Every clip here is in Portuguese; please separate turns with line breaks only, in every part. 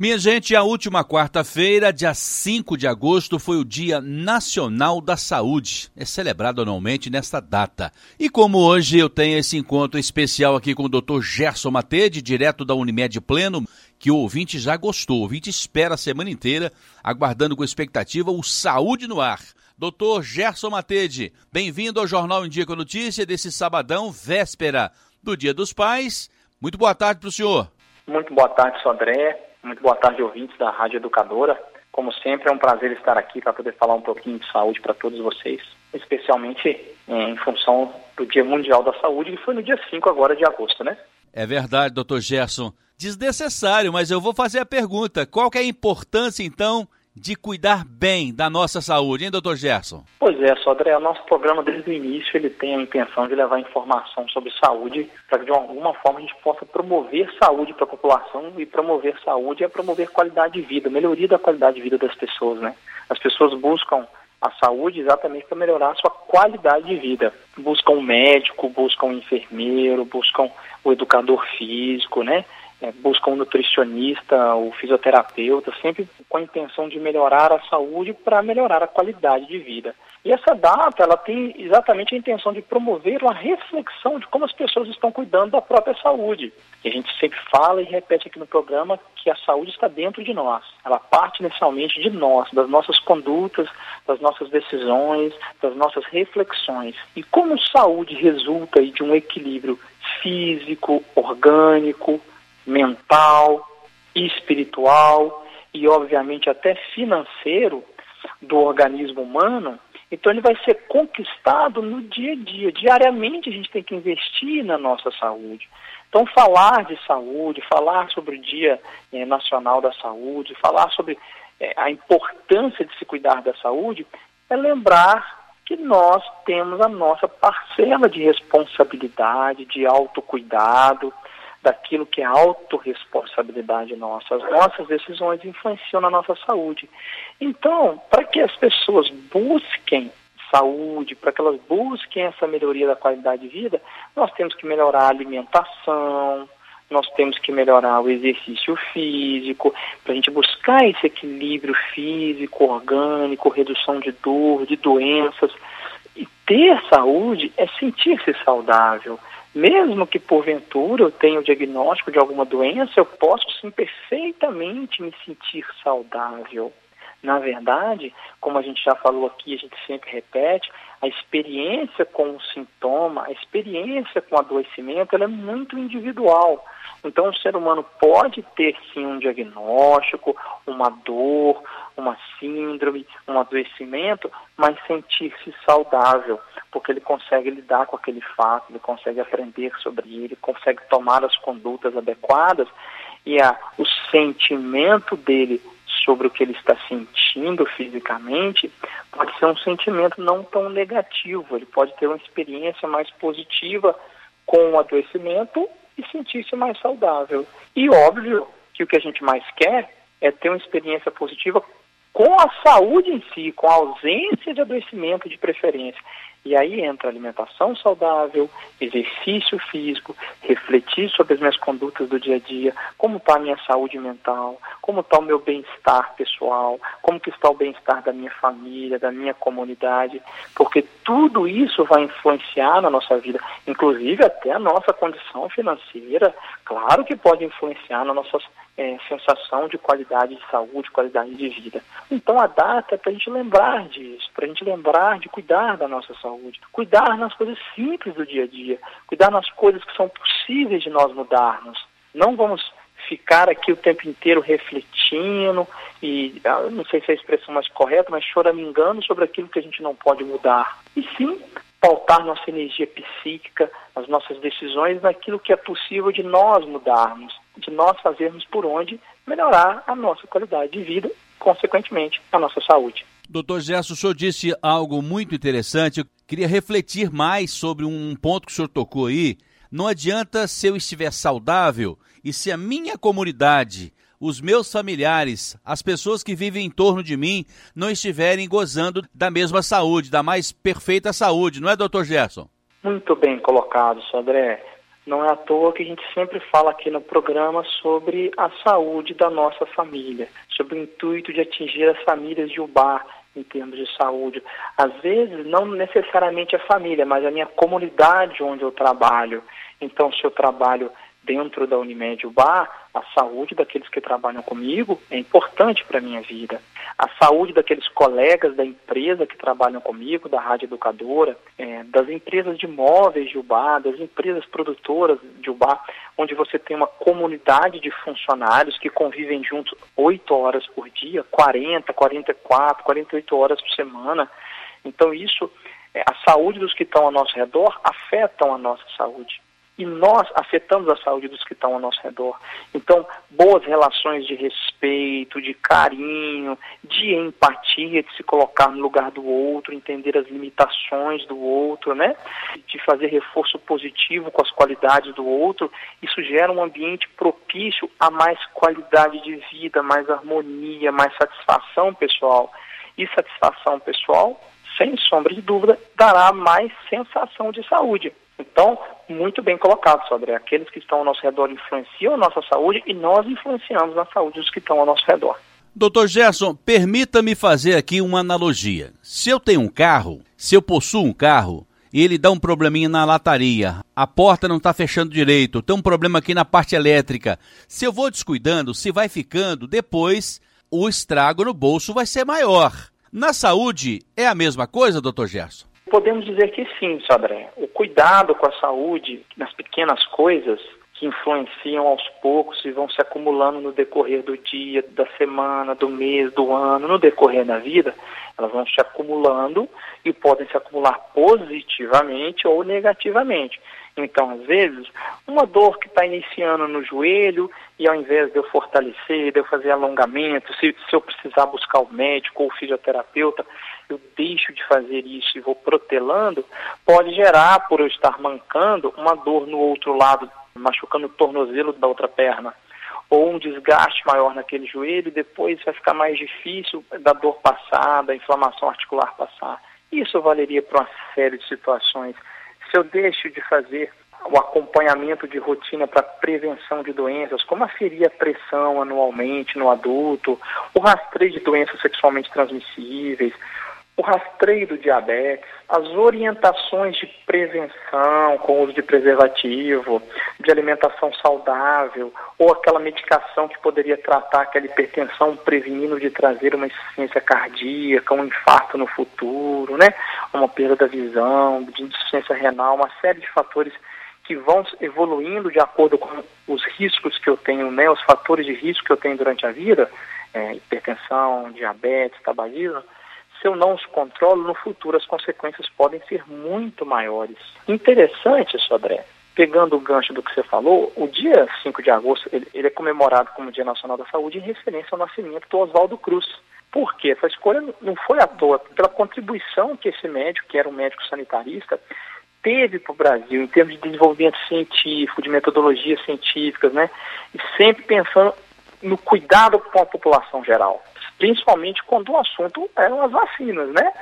Minha gente, a última quarta-feira, dia 5 de agosto, foi o Dia Nacional da Saúde. É celebrado anualmente nesta data. E como hoje eu tenho esse encontro especial aqui com o Dr. Gerson Matede, direto da Unimed Pleno, que o ouvinte já gostou, o ouvinte espera a semana inteira, aguardando com expectativa o Saúde no Ar. Doutor Gerson Matede, bem-vindo ao Jornal com Notícia desse sabadão, véspera do Dia dos Pais. Muito boa tarde para o senhor.
Muito boa tarde, Sodré. Muito boa tarde, ouvintes da Rádio Educadora. Como sempre, é um prazer estar aqui para poder falar um pouquinho de saúde para todos vocês, especialmente eh, em função do Dia Mundial da Saúde, que foi no dia 5 agora de agosto, né?
É verdade, doutor Gerson. Desnecessário, mas eu vou fazer a pergunta. Qual é a importância, então, de cuidar bem da nossa saúde, hein, doutor Gerson?
Pois é, Sodré, o nosso programa desde o início ele tem a intenção de levar informação sobre saúde para que de alguma forma a gente possa promover saúde para a população e promover saúde é promover qualidade de vida, melhoria da qualidade de vida das pessoas, né? As pessoas buscam a saúde exatamente para melhorar a sua qualidade de vida. Buscam um médico, buscam um enfermeiro, buscam o educador físico, né? É, buscam um nutricionista, o fisioterapeuta, sempre com a intenção de melhorar a saúde para melhorar a qualidade de vida. E essa data, ela tem exatamente a intenção de promover uma reflexão de como as pessoas estão cuidando da própria saúde. E a gente sempre fala e repete aqui no programa que a saúde está dentro de nós. Ela parte inicialmente de nós, das nossas condutas, das nossas decisões, das nossas reflexões. E como saúde resulta de um equilíbrio físico, orgânico, mental, espiritual e, obviamente, até financeiro do organismo humano, então ele vai ser conquistado no dia a dia. Diariamente a gente tem que investir na nossa saúde. Então, falar de saúde, falar sobre o Dia eh, Nacional da Saúde, falar sobre eh, a importância de se cuidar da saúde, é lembrar que nós temos a nossa parcela de responsabilidade, de autocuidado, daquilo que é autorresponsabilidade nossa. As nossas decisões influenciam na nossa saúde. Então, para que as pessoas busquem saúde, para que elas busquem essa melhoria da qualidade de vida, nós temos que melhorar a alimentação, nós temos que melhorar o exercício físico, para a gente buscar esse equilíbrio físico, orgânico, redução de dor, de doenças. E ter saúde é sentir-se saudável, mesmo que porventura eu tenha o diagnóstico de alguma doença, eu posso sim perfeitamente me sentir saudável. Na verdade, como a gente já falou aqui, a gente sempre repete, a experiência com o sintoma, a experiência com o adoecimento, ela é muito individual. Então, o ser humano pode ter sim um diagnóstico, uma dor, uma síndrome, um adoecimento, mas sentir-se saudável, porque ele consegue lidar com aquele fato, ele consegue aprender sobre ele, consegue tomar as condutas adequadas e a, o sentimento dele sobre o que ele está sentindo fisicamente pode ser um sentimento não tão negativo, ele pode ter uma experiência mais positiva com o adoecimento e sentir-se mais saudável. E óbvio que o que a gente mais quer é ter uma experiência positiva com a saúde em si, com a ausência de adoecimento de preferência. E aí entra alimentação saudável, exercício físico, refletir sobre as minhas condutas do dia a dia, como está a minha saúde mental, como está o meu bem-estar pessoal, como que está o bem-estar da minha família, da minha comunidade, porque tudo isso vai influenciar na nossa vida, inclusive até a nossa condição financeira, claro que pode influenciar na nossa é, sensação de qualidade de saúde, qualidade de vida. Então a data é para a gente lembrar disso, para a gente lembrar de cuidar da nossa saúde, cuidar nas coisas simples do dia a dia, cuidar nas coisas que são possíveis de nós mudarmos. Não vamos ficar aqui o tempo inteiro refletindo e, ah, não sei se é a expressão mais correta, mas choramingando sobre aquilo que a gente não pode mudar. E sim, pautar nossa energia psíquica, as nossas decisões naquilo que é possível de nós mudarmos de nós fazermos por onde melhorar a nossa qualidade de vida, consequentemente, a nossa saúde.
Doutor Gerson, o senhor disse algo muito interessante. Queria refletir mais sobre um ponto que o senhor tocou aí. Não adianta se eu estiver saudável e se a minha comunidade, os meus familiares, as pessoas que vivem em torno de mim não estiverem gozando da mesma saúde, da mais perfeita saúde, não é, doutor Gerson?
Muito bem colocado, Sodré. Não é à toa que a gente sempre fala aqui no programa sobre a saúde da nossa família, sobre o intuito de atingir as famílias de Ubar em termos de saúde. Às vezes, não necessariamente a família, mas a minha comunidade onde eu trabalho. Então, se eu trabalho dentro da Unimed Ubar, a saúde daqueles que trabalham comigo é importante para a minha vida. A saúde daqueles colegas da empresa que trabalham comigo, da Rádio Educadora, é, das empresas de móveis de Ubar, das empresas produtoras de Ubar, onde você tem uma comunidade de funcionários que convivem juntos oito horas por dia, 40, 44, 48 horas por semana. Então isso, é, a saúde dos que estão ao nosso redor afetam a nossa saúde e nós afetamos a saúde dos que estão ao nosso redor. Então, boas relações de respeito, de carinho, de empatia, de se colocar no lugar do outro, entender as limitações do outro, né? De fazer reforço positivo com as qualidades do outro, isso gera um ambiente propício a mais qualidade de vida, mais harmonia, mais satisfação pessoal. E satisfação pessoal, sem sombra de dúvida, dará mais sensação de saúde. Então, muito bem colocado, Sodré. Aqueles que estão ao nosso redor influenciam a nossa saúde e nós influenciamos a saúde dos que estão ao nosso redor.
Doutor Gerson, permita-me fazer aqui uma analogia. Se eu tenho um carro, se eu possuo um carro, e ele dá um probleminha na lataria, a porta não está fechando direito, tem um problema aqui na parte elétrica. Se eu vou descuidando, se vai ficando, depois o estrago no bolso vai ser maior. Na saúde é a mesma coisa, doutor Gerson?
Podemos dizer que sim, Sodré. O cuidado com a saúde, nas pequenas coisas, que influenciam aos poucos e vão se acumulando no decorrer do dia, da semana, do mês, do ano, no decorrer da vida, elas vão se acumulando e podem se acumular positivamente ou negativamente. Então, às vezes, uma dor que está iniciando no joelho e ao invés de eu fortalecer, de eu fazer alongamento, se, se eu precisar buscar o médico ou o fisioterapeuta, eu deixo de fazer isso e vou protelando, pode gerar, por eu estar mancando, uma dor no outro lado, machucando o tornozelo da outra perna ou um desgaste maior naquele joelho, e depois vai ficar mais difícil da dor passar, da inflamação articular passar. Isso valeria para uma série de situações. Se eu deixo de fazer o acompanhamento de rotina para prevenção de doenças, como aferir a pressão anualmente no adulto, o rastreio de doenças sexualmente transmissíveis, o rastreio do diabetes, as orientações de prevenção com uso de preservativo, de alimentação saudável, ou aquela medicação que poderia tratar aquela hipertensão, prevenindo de trazer uma insuficiência cardíaca, um infarto no futuro, né? uma perda da visão, de insuficiência renal, uma série de fatores que vão evoluindo de acordo com os riscos que eu tenho, né? os fatores de risco que eu tenho durante a vida, é, hipertensão, diabetes, tabagismo, se eu não os controlo, no futuro as consequências podem ser muito maiores. Interessante, Sodré, pegando o gancho do que você falou, o dia 5 de agosto ele, ele, é comemorado como Dia Nacional da Saúde em referência ao nascimento do Oswaldo Cruz. Por quê? Essa escolha não foi à toa, pela contribuição que esse médico, que era um médico sanitarista, teve para o Brasil em termos de desenvolvimento científico, de metodologias científicas, né? E sempre pensando no cuidado com a população geral principalmente quando o assunto eram as vacinas, né?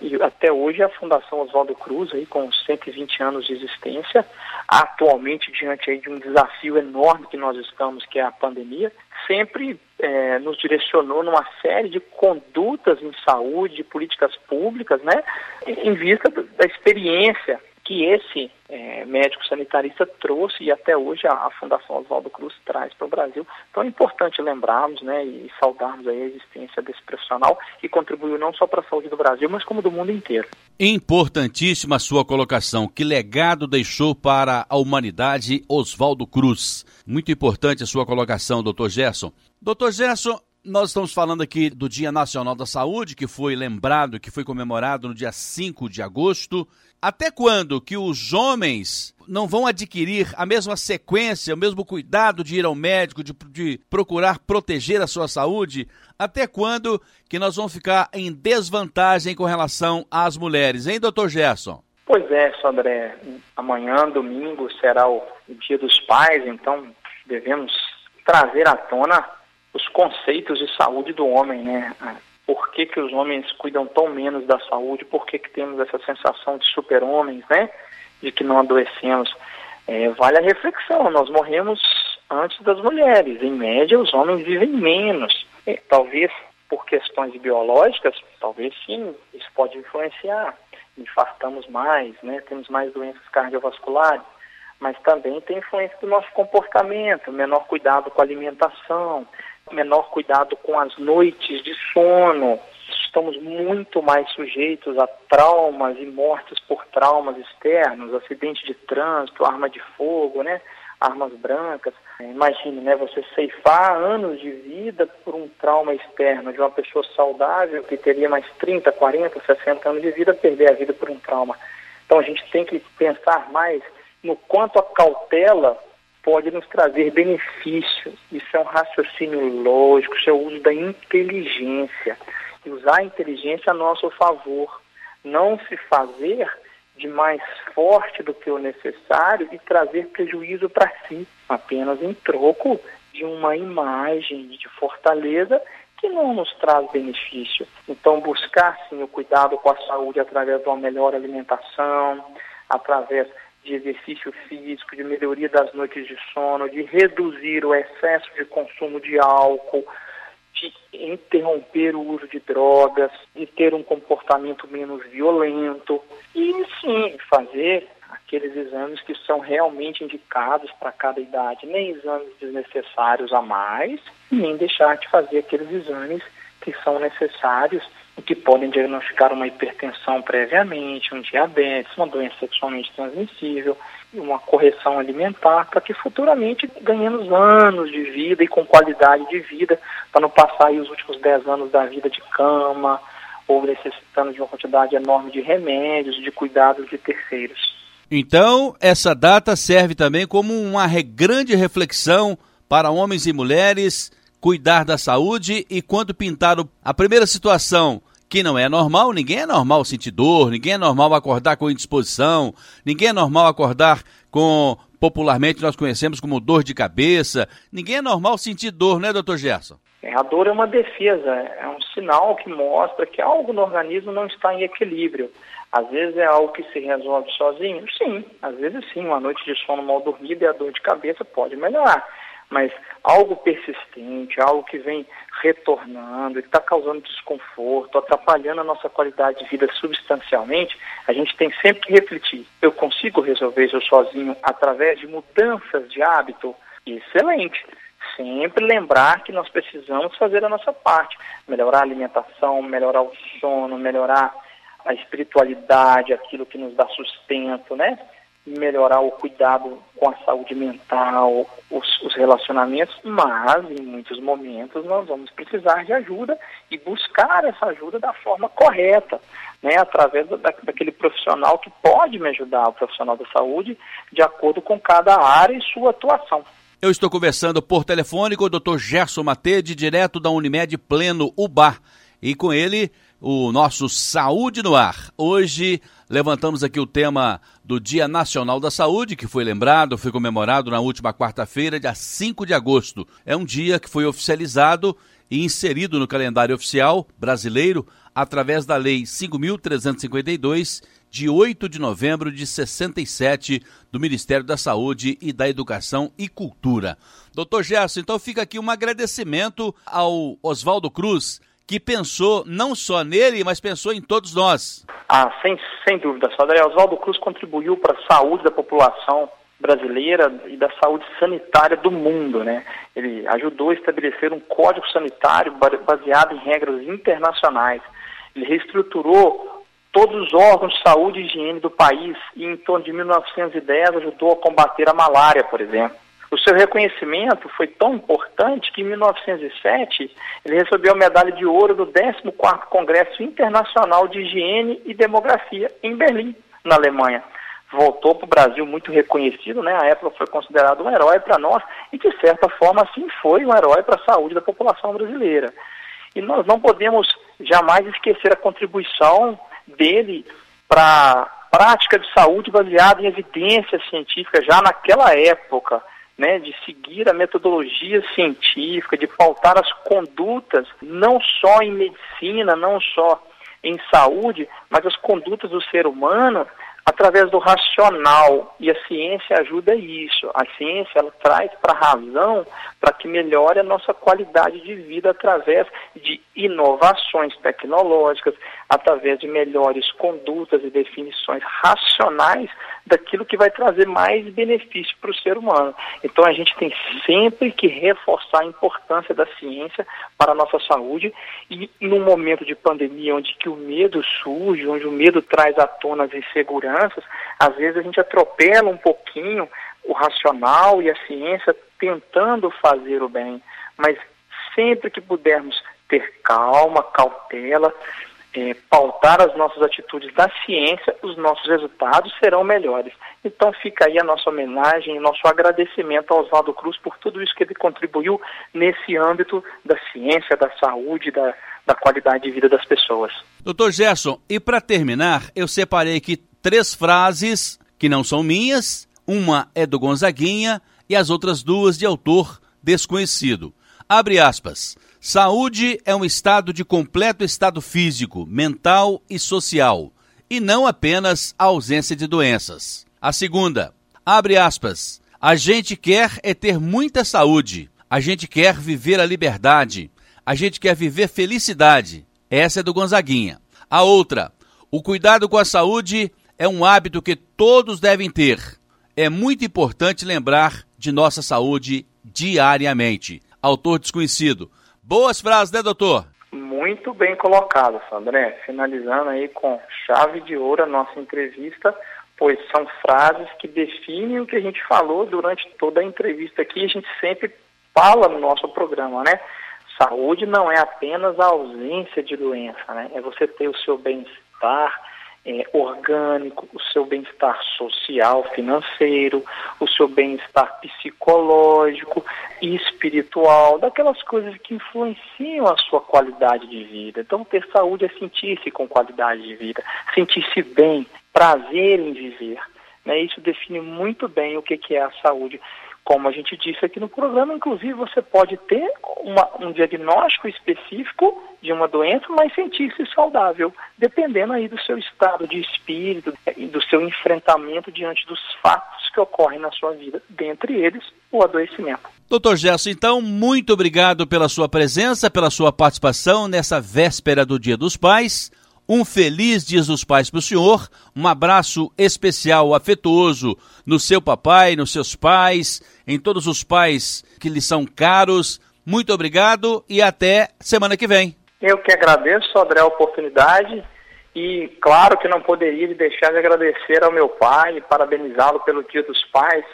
E até hoje a Fundação Oswaldo Cruz, aí, com 120 anos de existência, atualmente diante aí de um desafio enorme que nós estamos, que é a pandemia, sempre é, nos direcionou numa série de condutas em saúde, de políticas públicas, né? Em vista da experiência que esse é, médico sanitarista trouxe e até hoje a, a Fundação Oswaldo Cruz traz para o Brasil. Então é importante lembrarmos né, e saudarmos a existência desse profissional que contribuiu não só para a saúde do Brasil, mas como do mundo inteiro.
Importantíssima sua colocação. Que legado deixou para a humanidade Oswaldo Cruz? Muito importante a sua colocação, doutor Gerson. Doutor Gerson, nós estamos falando aqui do Dia Nacional da Saúde, que foi lembrado, que foi comemorado no dia 5 de agosto. Até quando que os homens não vão adquirir a mesma sequência, o mesmo cuidado de ir ao médico, de, de, procurar proteger a sua saúde? Até quando que nós vamos ficar em desvantagem com relação às mulheres, hein, doutor Gerson?
Pois é, Sandré. Amanhã, domingo, será o Dia dos Pais, então devemos trazer à tona os conceitos de saúde do homem, né? Por que, que os homens cuidam tão menos da saúde? Por que, que temos essa sensação de super-homens, né? De que não adoecemos. é, vale a reflexão. Nós morremos antes das mulheres. Em média, os homens vivem menos. E, talvez por questões biológicas, talvez sim, isso pode influenciar. Infartamos mais, né? temos mais doenças cardiovasculares, mas também tem influência do nosso comportamento, menor cuidado com a alimentação, menor cuidado com as noites de sono. Estamos muito mais sujeitos a traumas e mortes por traumas externos, acidente de trânsito, arma de fogo, né? armas brancas. Imagine, né, você ceifar anos de vida por um trauma externo de uma pessoa saudável que teria mais 30, 40, 60 anos de vida, perder a vida por um trauma. Então a gente tem que pensar mais no quanto a cautela pode nos trazer benefícios. Isso é um raciocínio lógico, isso é o uso da inteligência. E usar a inteligência a nosso favor. Não se fazer de mais forte do que o necessário e trazer prejuízo para si, apenas em troco de uma imagem de fortaleza que não nos traz benefício. Então, buscar sim o cuidado com a saúde através de uma melhor alimentação, através de exercício físico, de melhoria das noites de sono, de reduzir o excesso de consumo de álcool, de interromper o uso de drogas, de ter um comportamento menos violento e sim fazer aqueles exames que são realmente indicados para cada idade, nem exames desnecessários a mais, nem deixar de fazer aqueles exames que são necessários que podem diagnosticar uma hipertensão previamente, um diabetes, uma doença sexualmente transmissível, uma correção alimentar, para que futuramente ganhemos anos de vida e com qualidade de vida, para não passar os últimos 10 anos da vida de cama, ou necessitando de uma quantidade enorme de remédios, de cuidados de terceiros.
Então, essa data serve também como uma grande reflexão para homens e mulheres cuidar da saúde e quando pintar a primeira situação que não é normal, ninguém é normal sentir dor, ninguém é normal acordar com indisposição, ninguém é normal acordar com, popularmente nós conhecemos como dor de cabeça, ninguém é normal sentir dor, né, doutor Gerson?
É, a dor é uma defesa, é um sinal que mostra que algo no organismo não está em equilíbrio. Às vezes é algo que se resolve sozinho? Sim, às vezes sim. Uma noite de sono mal dormida e a dor de cabeça pode melhorar mas algo persistente, algo que vem retornando, que está causando desconforto, atrapalhando a nossa qualidade de vida substancialmente, a gente tem sempre que refletir. Eu consigo resolver isso sozinho através de mudanças de hábito? Excelente. Sempre lembrar que nós precisamos fazer a nossa parte, melhorar a alimentação, melhorar o sono, melhorar a espiritualidade, aquilo que nos dá sustento, né? Melhorar o cuidado com a saúde mental, os, os, relacionamentos, mas em muitos momentos nós vamos precisar de ajuda e buscar essa ajuda da forma correta, né, através da, daquele profissional que pode me ajudar, o profissional da saúde, de acordo com cada área e sua atuação.
Eu estou conversando por telefone com o Dr. Gerson Matede, direto da Unimed Pleno Ubar, e com ele o nosso Saúde no Ar. Hoje levantamos aqui o tema do Dia Nacional da Saúde, que foi lembrado, foi comemorado na última quarta-feira, dia 5 de agosto. É um dia que foi oficializado e inserido no calendário oficial brasileiro através da Lei 5.352, de 8 de novembro de 67, do Ministério da Saúde e da Educação e Cultura. Doutor Gerson, então fica aqui um agradecimento ao Oswaldo Cruz, que pensou não só nele, mas pensou em todos nós.
Ah, sem, sem dúvida, Sodré. Oswaldo Cruz contribuiu para a saúde da população brasileira e da saúde sanitária do mundo, né? Ele ajudou a estabelecer um código sanitário baseado em regras internacionais. Ele reestruturou todos os órgãos de saúde e higiene do país e em torno de 1910 ajudou a combater a malária, por exemplo. O seu reconhecimento foi tão importante que em 1907 ele recebeu a medalha de ouro do 14º Congresso Internacional de Higiene e Demografia em Berlim, na Alemanha. Voltou para o Brasil muito reconhecido, né? A época foi considerado um herói para nós e de certa forma assim foi um herói para a saúde da população brasileira. E nós não podemos jamais esquecer a contribuição dele para a prática de saúde baseada em evidências científicas já naquela época né, de seguir a metodologia científica, de pautar as condutas, não só em medicina, não só em saúde, mas as condutas do ser humano através do racional. E a ciência ajuda isso. A ciência ela traz para a razão para que melhore a nossa qualidade de vida através de inovações tecnológicas, através de melhores condutas e definições racionais daquilo que vai trazer mais benefício para o ser humano. Então a gente tem sempre que reforçar a importância da ciência para a nossa saúde e num momento de pandemia onde que o medo surge, onde o medo traz à tona as inseguranças, às vezes a gente atropela um pouquinho o racional e a ciência tentando fazer o bem, mas sempre que pudermos ter calma, cautela, é, pautar as nossas atitudes da ciência, os nossos resultados serão melhores. Então fica aí a nossa homenagem, o nosso agradecimento ao Oswaldo Cruz por tudo isso que ele contribuiu nesse âmbito da ciência, da saúde, da, da qualidade de vida das pessoas.
Doutor Gerson, e para terminar, eu separei aqui três frases que não são minhas, uma é do Gonzaguinha e as outras duas de autor desconhecido. Abre aspas. Saúde é um estado de completo estado físico, mental e social, e não apenas a ausência de doenças. A segunda, abre aspas. A gente quer é ter muita saúde. A gente quer viver a liberdade. A gente quer viver felicidade. Essa é do Gonzaguinha. A outra, o cuidado com a saúde é um hábito que todos devem ter. É muito importante lembrar de nossa saúde diariamente. Autor desconhecido. Boas frases, né, doutor?
Muito bem colocado, André. Finalizando aí com chave de ouro a nossa entrevista, pois são frases que definem o que a gente falou durante toda a entrevista aqui. A gente sempre fala no nosso programa, né? Saúde não é apenas a ausência de doença, né? É você ter o seu bem-estar, é, orgânico, o seu bem-estar social, financeiro, o seu bem-estar psicológico e espiritual, daquelas coisas que influenciam a sua qualidade de vida. Então, ter saúde é sentir-se com qualidade de vida, sentir-se bem, prazer em viver. Né? Isso define muito bem o que, que é a saúde. Como a gente disse aqui no programa, inclusive você pode ter uma, um diagnóstico específico de uma doença, mas sentir-se saudável, dependendo aí do seu estado de espírito e do seu enfrentamento diante dos fatos que ocorrem na sua vida, dentre eles o adoecimento.
Doutor Gerson, então, muito obrigado pela sua presença, pela sua participação nessa véspera do Dia dos Pais. Um feliz Dia dos Pais para o senhor, um abraço especial, afetuoso no seu papai, nos seus pais, em todos os pais que lhe são caros. Muito obrigado e até semana que vem.
Eu que agradeço, André, a oportunidade e claro que não poderia deixar de agradecer ao meu pai e parabenizá-lo pelo Dia dos Pais.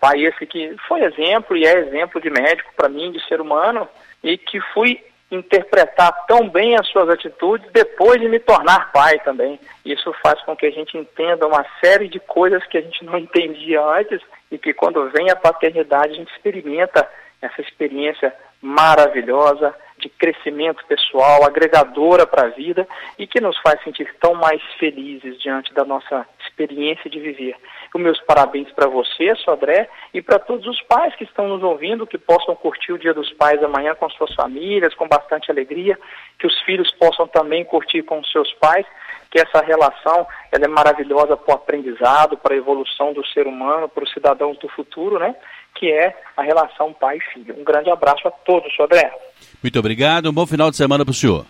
Pai esse que foi exemplo e é exemplo de médico para mim, de ser humano, e que fui interpretar tão bem as suas atitudes depois de me tornar pai também. Isso faz com que a gente entenda uma série de coisas que a gente não entendia antes e que quando vem a paternidade a gente experimenta essa experiência maravilhosa de crescimento pessoal, agregadora para a vida e que nos faz sentir tão mais felizes diante da nossa experiência de viver. Os meus parabéns para você, Sodré, e para todos os pais que estão nos ouvindo, que possam curtir o Dia dos Pais amanhã com suas famílias, com bastante alegria, que os filhos possam também curtir com os seus pais, que essa relação ela é maravilhosa para o aprendizado, para a evolução do ser humano, para os cidadãos do futuro, né? Que é a relação pai e filho. Um grande abraço a todos, Sodré.
Muito obrigado, um bom final de semana para o senhor.